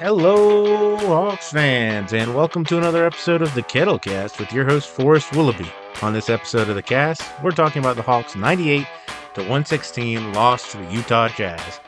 Hello, Hawks fans, and welcome to another episode of the Kettlecast with your host Forrest Willoughby. On this episode of the cast, we're talking about the Hawks' 98 to 116 loss to the Utah Jazz.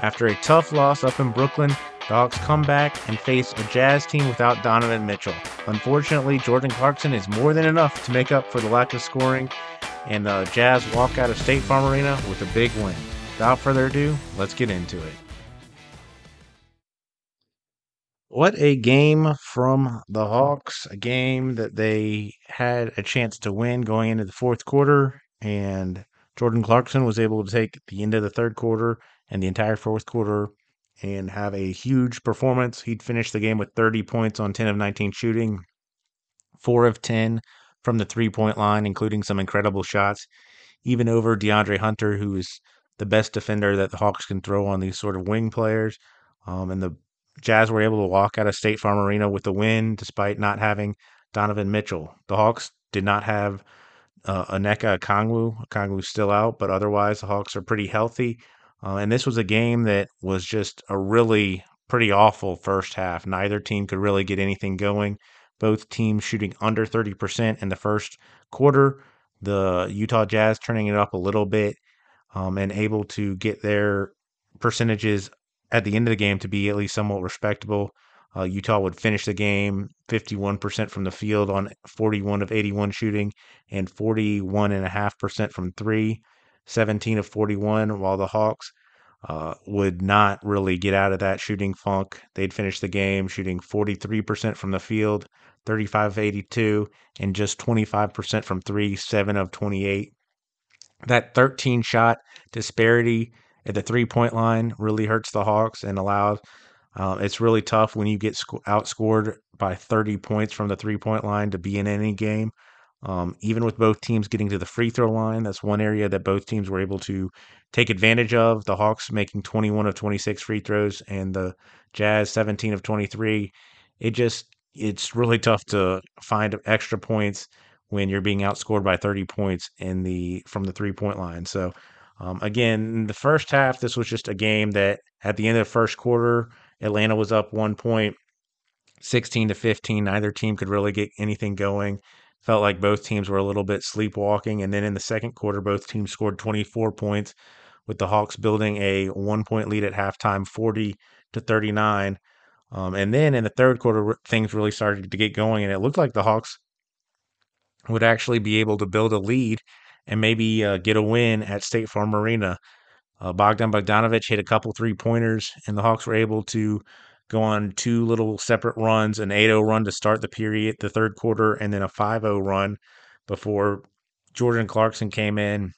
After a tough loss up in Brooklyn, the Hawks come back and face a Jazz team without Donovan Mitchell. Unfortunately, Jordan Clarkson is more than enough to make up for the lack of scoring, and the Jazz walk out of State Farm Arena with a big win. Without further ado, let's get into it. What a game from the Hawks, a game that they had a chance to win going into the fourth quarter, and Jordan Clarkson was able to take the end of the third quarter and the entire fourth quarter and have a huge performance. He'd finished the game with 30 points on 10 of 19 shooting, 4 of 10 from the three point line, including some incredible shots, even over DeAndre Hunter, who is the best defender that the Hawks can throw on these sort of wing players. Um, and the Jazz were able to walk out of State Farm Arena with the win despite not having Donovan Mitchell. The Hawks did not have uh, Onyeka Okongwu. Okongwu's still out, but otherwise the Hawks are pretty healthy. Uh, and this was a game that was just a really pretty awful first half. Neither team could really get anything going. Both teams shooting under 30% in the first quarter. The Utah Jazz turning it up a little bit um, and able to get their percentages at the end of the game to be at least somewhat respectable. Uh, Utah would finish the game 51% from the field on 41 of 81 shooting and 41.5% from three, 17 of 41, while the Hawks uh, would not really get out of that shooting funk. They'd finish the game shooting 43% from the field, 35 of 82, and just 25% from three, 7 of 28. That 13 shot disparity at the three point line really hurts the Hawks and allows. Uh, it's really tough when you get sc- outscored by 30 points from the three point line to be in any game. Um, even with both teams getting to the free throw line, that's one area that both teams were able to take advantage of. The Hawks making 21 of 26 free throws and the Jazz 17 of 23. It just, it's really tough to find extra points when you're being outscored by 30 points in the from the three point line. So um, again, the first half, this was just a game that at the end of the first quarter, Atlanta was up one point, 16 to 15. Neither team could really get anything going. Felt like both teams were a little bit sleepwalking. And then in the second quarter, both teams scored 24 points, with the Hawks building a one point lead at halftime, 40 to 39. Um, and then in the third quarter, things really started to get going, and it looked like the Hawks would actually be able to build a lead and maybe uh, get a win at State Farm Arena. Uh, Bogdan Bogdanovich hit a couple three pointers, and the Hawks were able to go on two little separate runs an 8 0 run to start the period, the third quarter, and then a 5 0 run before Jordan Clarkson came in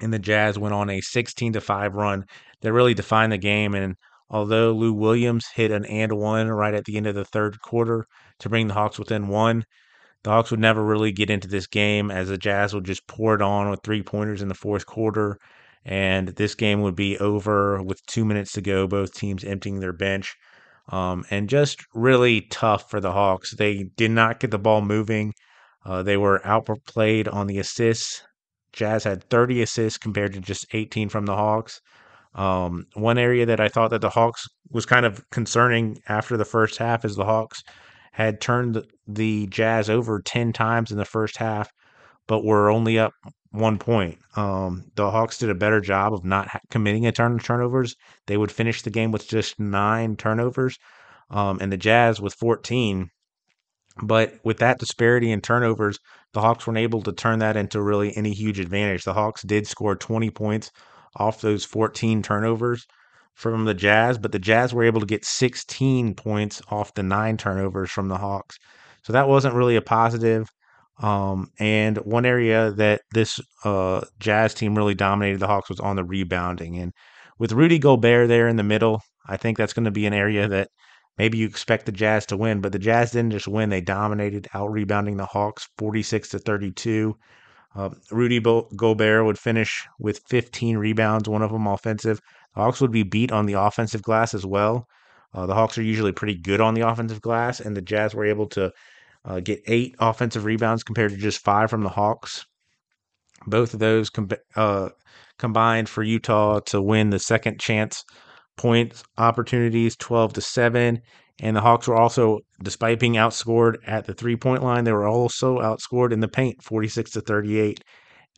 and the Jazz went on a 16 to 5 run that really defined the game. And although Lou Williams hit an and one right at the end of the third quarter to bring the Hawks within one, the Hawks would never really get into this game as the Jazz would just pour it on with three pointers in the fourth quarter. And this game would be over with two minutes to go, both teams emptying their bench. Um, and just really tough for the Hawks. They did not get the ball moving. Uh, they were outplayed on the assists. Jazz had 30 assists compared to just 18 from the Hawks. Um, one area that I thought that the Hawks was kind of concerning after the first half is the Hawks had turned the Jazz over 10 times in the first half, but were only up one point. Um, the Hawks did a better job of not committing a ton of turnovers. They would finish the game with just nine turnovers, um, and the Jazz with 14. But with that disparity in turnovers, the Hawks weren't able to turn that into really any huge advantage. The Hawks did score 20 points off those 14 turnovers from the Jazz, but the Jazz were able to get 16 points off the nine turnovers from the Hawks. So that wasn't really a positive. Um, and one area that this uh, Jazz team really dominated the Hawks was on the rebounding. And with Rudy Gobert there in the middle, I think that's going to be an area that maybe you expect the Jazz to win. But the Jazz didn't just win; they dominated, out rebounding the Hawks, 46 to 32. Uh, Rudy Bo- Gobert would finish with 15 rebounds, one of them offensive. Hawks would be beat on the offensive glass as well. Uh, the Hawks are usually pretty good on the offensive glass, and the Jazz were able to uh, get eight offensive rebounds compared to just five from the Hawks. Both of those com- uh, combined for Utah to win the second chance points opportunities, 12 to 7. And the Hawks were also, despite being outscored at the three point line, they were also outscored in the paint, 46 to 38.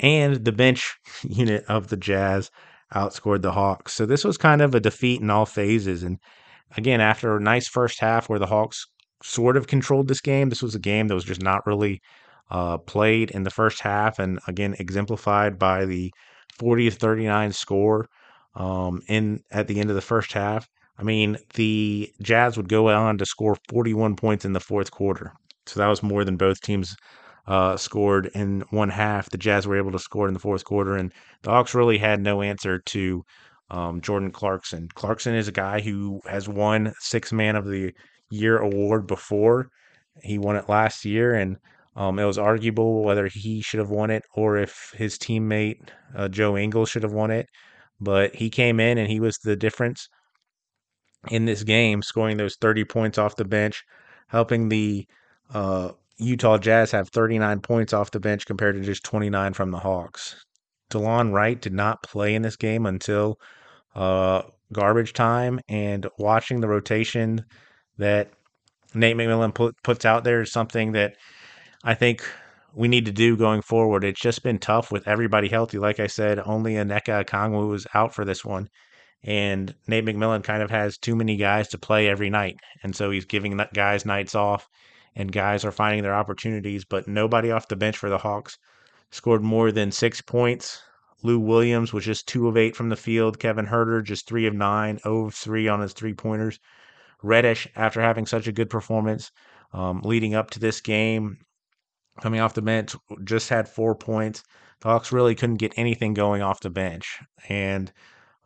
And the bench unit of the Jazz outscored the Hawks. So this was kind of a defeat in all phases. And again, after a nice first half where the Hawks sort of controlled this game, this was a game that was just not really uh, played in the first half. And again, exemplified by the 40 to 39 score um, in at the end of the first half. I mean, the Jazz would go on to score 41 points in the fourth quarter. So that was more than both teams uh, scored in one half. The Jazz were able to score in the fourth quarter, and the Hawks really had no answer to um, Jordan Clarkson. Clarkson is a guy who has won Six Man of the Year award before. He won it last year, and um, it was arguable whether he should have won it or if his teammate uh, Joe Ingles should have won it but he came in and he was the difference in this game, scoring those 30 points off the bench, helping the uh, Utah Jazz have 39 points off the bench compared to just 29 from the Hawks. Delon Wright did not play in this game until uh, garbage time, and watching the rotation that Nate McMillan put, puts out there is something that I think we need to do going forward. It's just been tough with everybody healthy. Like I said, only Onyeka Okongwu was out for this one. And Nate McMillan kind of has too many guys to play every night. And so he's giving guys nights off, and guys are finding their opportunities. But nobody off the bench for the Hawks scored more than six points. Lou Williams was just two of eight from the field. Kevin Huerter just three of nine, 0 of three on his three pointers. Reddish, after having such a good performance um, leading up to this game, coming off the bench, just had four points. The Hawks really couldn't get anything going off the bench, and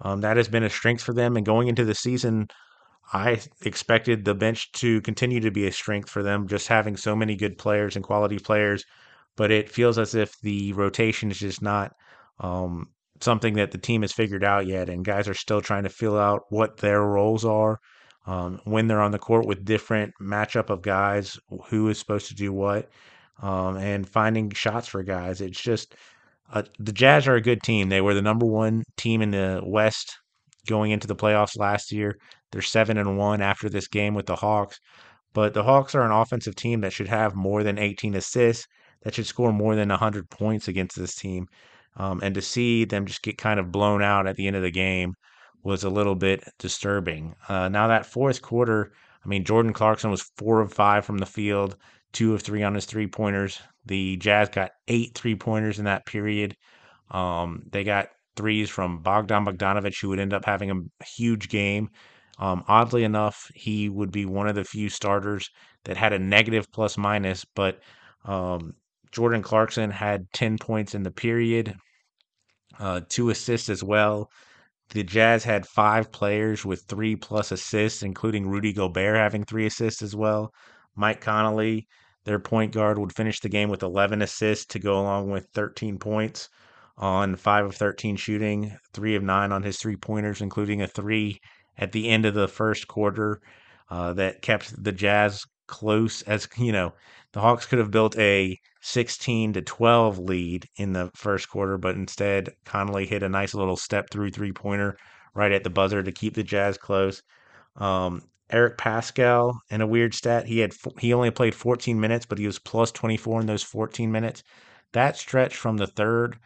um, that has been a strength for them. And going into the season, I expected the bench to continue to be a strength for them, just having so many good players and quality players. But it feels as if the rotation is just not um, something that the team has figured out yet, and guys are still trying to fill out what their roles are. Um, when they're on the court with different matchup of guys, who is supposed to do what um, and finding shots for guys. It's just uh, the Jazz are a good team. They were the number one team in the West going into the playoffs last year. They're seven and one after this game with the Hawks. But the Hawks are an offensive team that should have more than 18 assists, that should score more than 100 points against this team. Um, and to see them just get kind of blown out at the end of the game was a little bit disturbing. Uh, now, that fourth quarter, I mean, Jordan Clarkson was four of five from the field two of three on his three pointers. The Jazz got eight three pointers in that period. Um, they got threes from Bogdan Bogdanovic, who would end up having a huge game. Um, oddly enough, he would be one of the few starters that had a negative plus minus, but um, Jordan Clarkson had 10 points in the period, uh, two assists as well. The Jazz had five players with three plus assists, including Rudy Gobert having three assists as well. Mike Conley, their point guard, would finish the game with 11 assists to go along with 13 points on 5 of 13 shooting, 3 of 9 on his three pointers, including a 3 at the end of the first quarter uh, that kept the Jazz close as you know the Hawks could have built a 16 to 12 lead in the first quarter but instead Conley hit a nice little step through three pointer right at the buzzer to keep the Jazz close um, Eric Paschall in a weird stat. He had he only played 14 minutes, but he was plus 24 in those 14 minutes. That stretch from the third,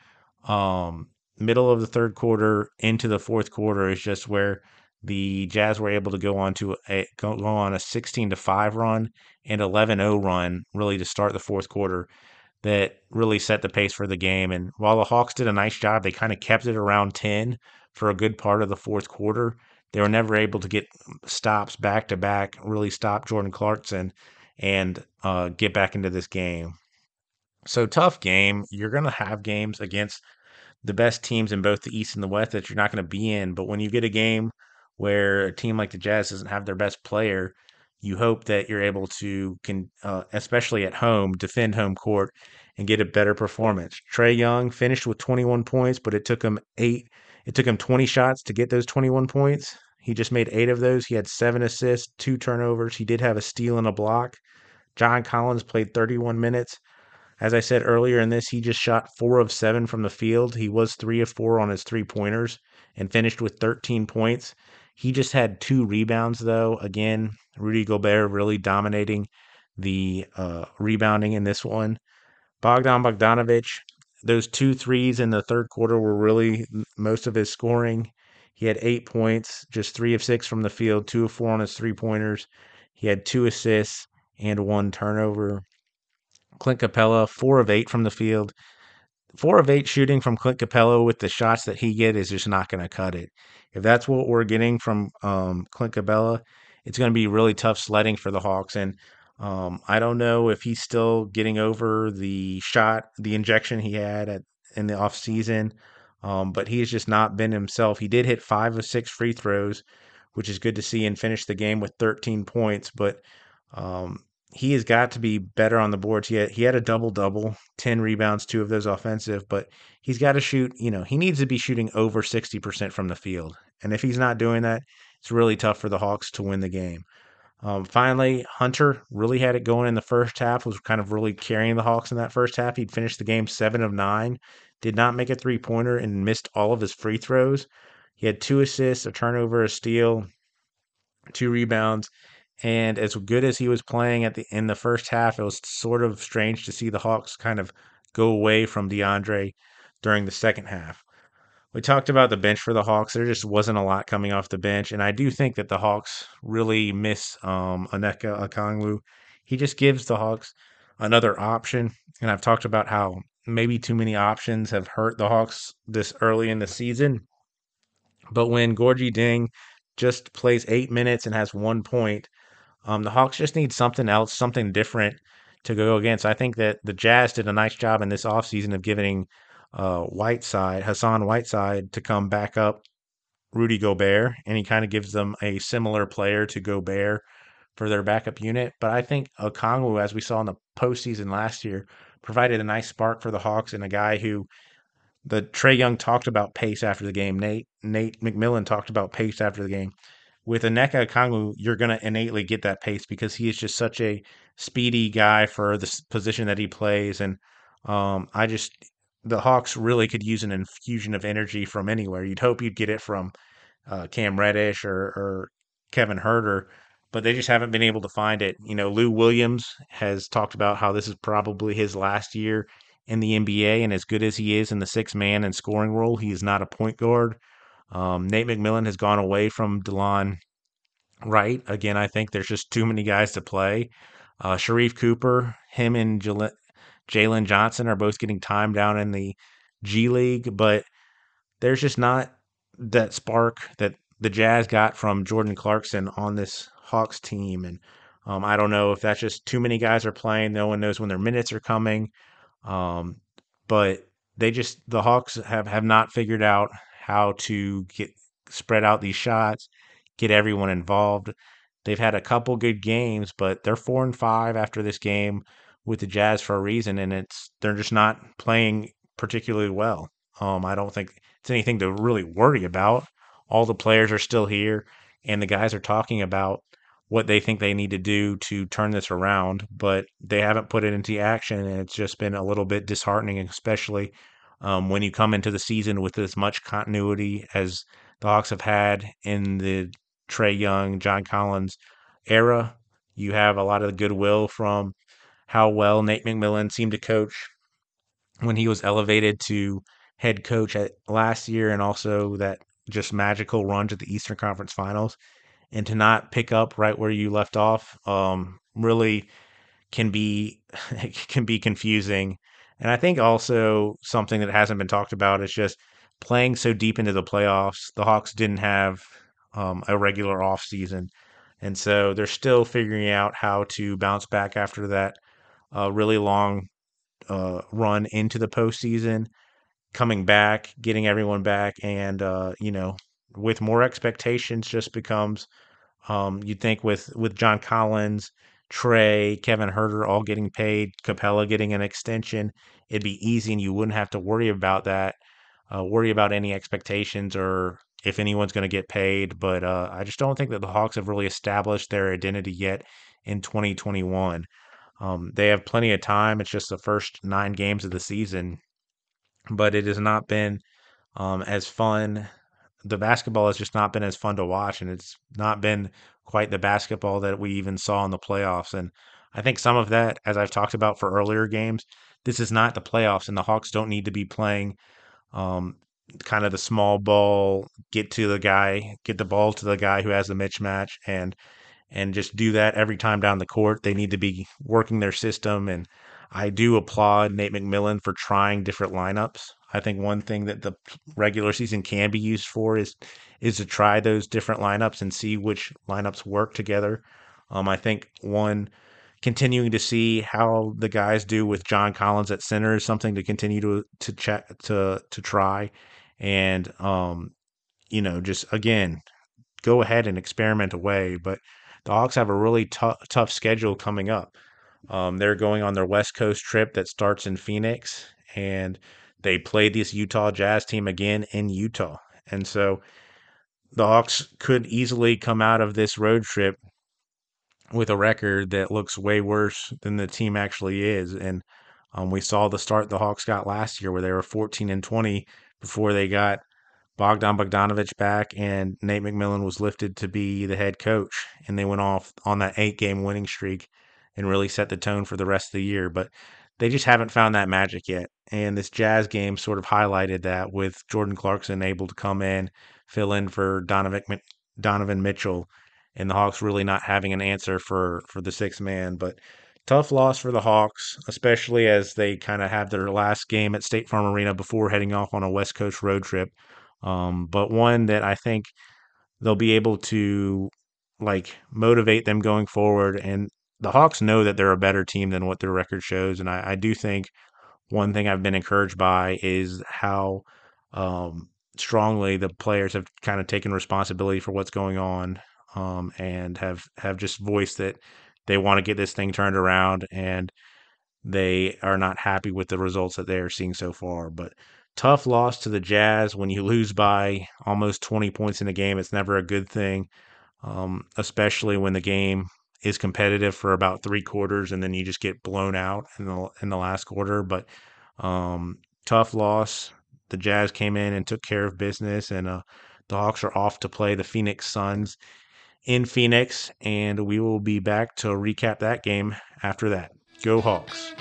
um, middle of the third quarter into the fourth quarter is just where the Jazz were able to go on to a go, on a 16 to 5 run and 11-0 run really to start the fourth quarter that really set the pace for the game and while the Hawks did a nice job they kind of kept it around 10 for a good part of the fourth quarter they were never able to get stops back to back, really stop Jordan Clarkson and uh, get back into this game. So tough game. You're going to have games against the best teams in both the East and the West that you're not going to be in. But when you get a game where a team like the Jazz doesn't have their best player, you hope that you're able to, can, uh, especially at home, defend home court and get a better performance. Trae Young finished with 21 points, but it took him eight it took him 20 shots to get those 21 points. He just made eight of those. He had seven assists, two turnovers. He did have a steal and a block. John Collins played 31 minutes. As I said earlier in this, he just shot four of seven from the field. He was three of four on his three pointers and finished with 13 points. He just had two rebounds, though. Again, Rudy Gobert really dominating the uh, rebounding in this one. Bogdan Bogdanovic, those two threes in the third quarter were really most of his scoring. He had eight points, just three of six from the field, two of four on his three pointers. He had two assists and one turnover. Clint Capela, four of eight from the field. Four of eight shooting from Clint Capela with the shots that he get is just not going to cut it. If that's what we're getting from um, Clint Capela, it's going to be really tough sledding for the Hawks. And um, I don't know if he's still getting over the shot, the injection he had at, in the offseason, um, but he has just not been himself. He did hit five of six free throws, which is good to see, and finish the game with 13 points. But um, he has got to be better on the boards. He had, he had a double double, 10 rebounds, two of those offensive, but he's got to shoot, you know, he needs to be shooting over 60% from the field. And if he's not doing that, it's really tough for the Hawks to win the game. Um, finally, Hunter really had it going in the first half, was kind of really carrying the Hawks in that first half. He'd finished the game seven of nine, did not make a three pointer, and missed all of his free throws. He had two assists, a turnover, a steal, two rebounds. And as good as he was playing at the in the first half, it was sort of strange to see the Hawks kind of go away from DeAndre during the second half. We talked about the bench for the Hawks. There just wasn't a lot coming off the bench, and I do think that the Hawks really miss um, Onyeka Okongwu. He just gives the Hawks another option, and I've talked about how maybe too many options have hurt the Hawks this early in the season. But when Gorgui Dieng just plays eight minutes and has one point, um, the Hawks just need something else, something different to go against. I think that the Jazz did a nice job in this offseason of giving uh, Whiteside, Hassan Whiteside, to come back up Rudy Gobert, and he kind of gives them a similar player to Gobert for their backup unit. But I think Okongwu, as we saw in the postseason last year, provided a nice spark for the Hawks and a guy who the Trae Young talked about pace after the game. Nate Nate McMillan talked about pace after the game. With Onyeka Okongwu, you're going to innately get that pace because he is just such a speedy guy for the position that he plays, and um, I just the Hawks really could use an infusion of energy from anywhere. You'd hope you'd get it from uh, Cam Reddish or, or Kevin Huerter, but they just haven't been able to find it. You know, Lou Williams has talked about how this is probably his last year in the NBA, and as good as he is in the six man and scoring role, he is not a point guard. Um, Nate McMillan has gone away from Delon Wright. Again, I think there's just too many guys to play. Uh, Sharife Cooper, him and Jalen Johnson are both getting time down in the G League, but there's just not that spark that the Jazz got from Jordan Clarkson on this Hawks team. And um, I don't know if that's just too many guys are playing. No one knows when their minutes are coming. Um, but they just the Hawks have have not figured out how to get spread out these shots, get everyone involved. They've had a couple good games, but they're four and five after this game with the Jazz for a reason, and it's they're just not playing particularly well. Um, I don't think it's anything to really worry about. All the players are still here, and the guys are talking about what they think they need to do to turn this around, but they haven't put it into action, and it's just been a little bit disheartening, especially um, when you come into the season with as much continuity as the Hawks have had in the Trae Young, John Collins era. You have a lot of goodwill from how well Nate McMillan seemed to coach when he was elevated to head coach at last year and also that just magical run to the Eastern Conference Finals and to not pick up right where you left off um, really can be can be confusing. And I think also something that hasn't been talked about is just playing so deep into the playoffs. The Hawks didn't have um, a regular off season, and so they're still figuring out how to bounce back after that uh, really long uh, run into the postseason, coming back, getting everyone back, and uh, you know, with more expectations, just becomes um, you'd think with with John Collins, Trae, Kevin Huerter all getting paid, Capela getting an extension, it'd be easy, and you wouldn't have to worry about that, uh, worry about any expectations or if anyone's going to get paid. But uh, I just don't think that the Hawks have really established their identity yet in 2021. Um, they have plenty of time. It's just the first nine games of the season, but it has not been um, as fun the basketball has just not been as fun to watch, and it's not been quite the basketball that we even saw in the playoffs. And I think some of that, as I've talked about for earlier games, this is not the playoffs, and the Hawks don't need to be playing um, kind of the small ball, get to the guy, get the ball to the guy who has the mismatch, and and just do that every time down the court. They need to be working their system, and I do applaud Nate McMillan for trying different lineups. I think one thing that the regular season can be used for is is to try those different lineups and see which lineups work together. Um, I think one continuing to see how the guys do with John Collins at center is something to continue to to check to to try, and um, you know, just again, go ahead and experiment away. But the Hawks have a really tough tough schedule coming up. Um, they're going on their West Coast trip that starts in Phoenix, and they play this Utah Jazz team again in Utah, and so the Hawks could easily come out of this road trip with a record that looks way worse than the team actually is. And um, we saw the start the Hawks got last year where they were 14 and 20 before they got Bogdan Bogdanovich back and Nate McMillan was lifted to be the head coach. And they went off on that eight game winning streak and really set the tone for the rest of the year. But they just haven't found that magic yet. And this Jazz game sort of highlighted that with Jordan Clarkson able to come in, fill in for Donovan, Donovan Mitchell and the Hawks really not having an answer for for the sixth man. But tough loss for the Hawks, especially as they kind of have their last game at State Farm Arena before heading off on a West Coast road trip. Um, but one that I think they'll be able to like motivate them going forward. And the Hawks know that they're a better team than what their record shows. And I, I do think one thing I've been encouraged by is how um, strongly the players have kind of taken responsibility for what's going on um, and have have just voiced that they want to get this thing turned around and they are not happy with the results that they are seeing so far. But tough loss to the Jazz when you lose by almost 20 points in a game. It's never a good thing, um, especially when the game is competitive for about three quarters and then you just get blown out in the in the last quarter. But um, tough loss. The Jazz came in and took care of business, and uh, the Hawks are off to play the Phoenix Suns in Phoenix, and we will be back to recap that game after that. Go Hawks.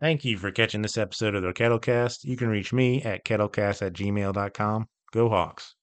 Thank you for catching this episode of the Kettlecast. You can reach me at kettlecast at gmail.com. Go Hawks.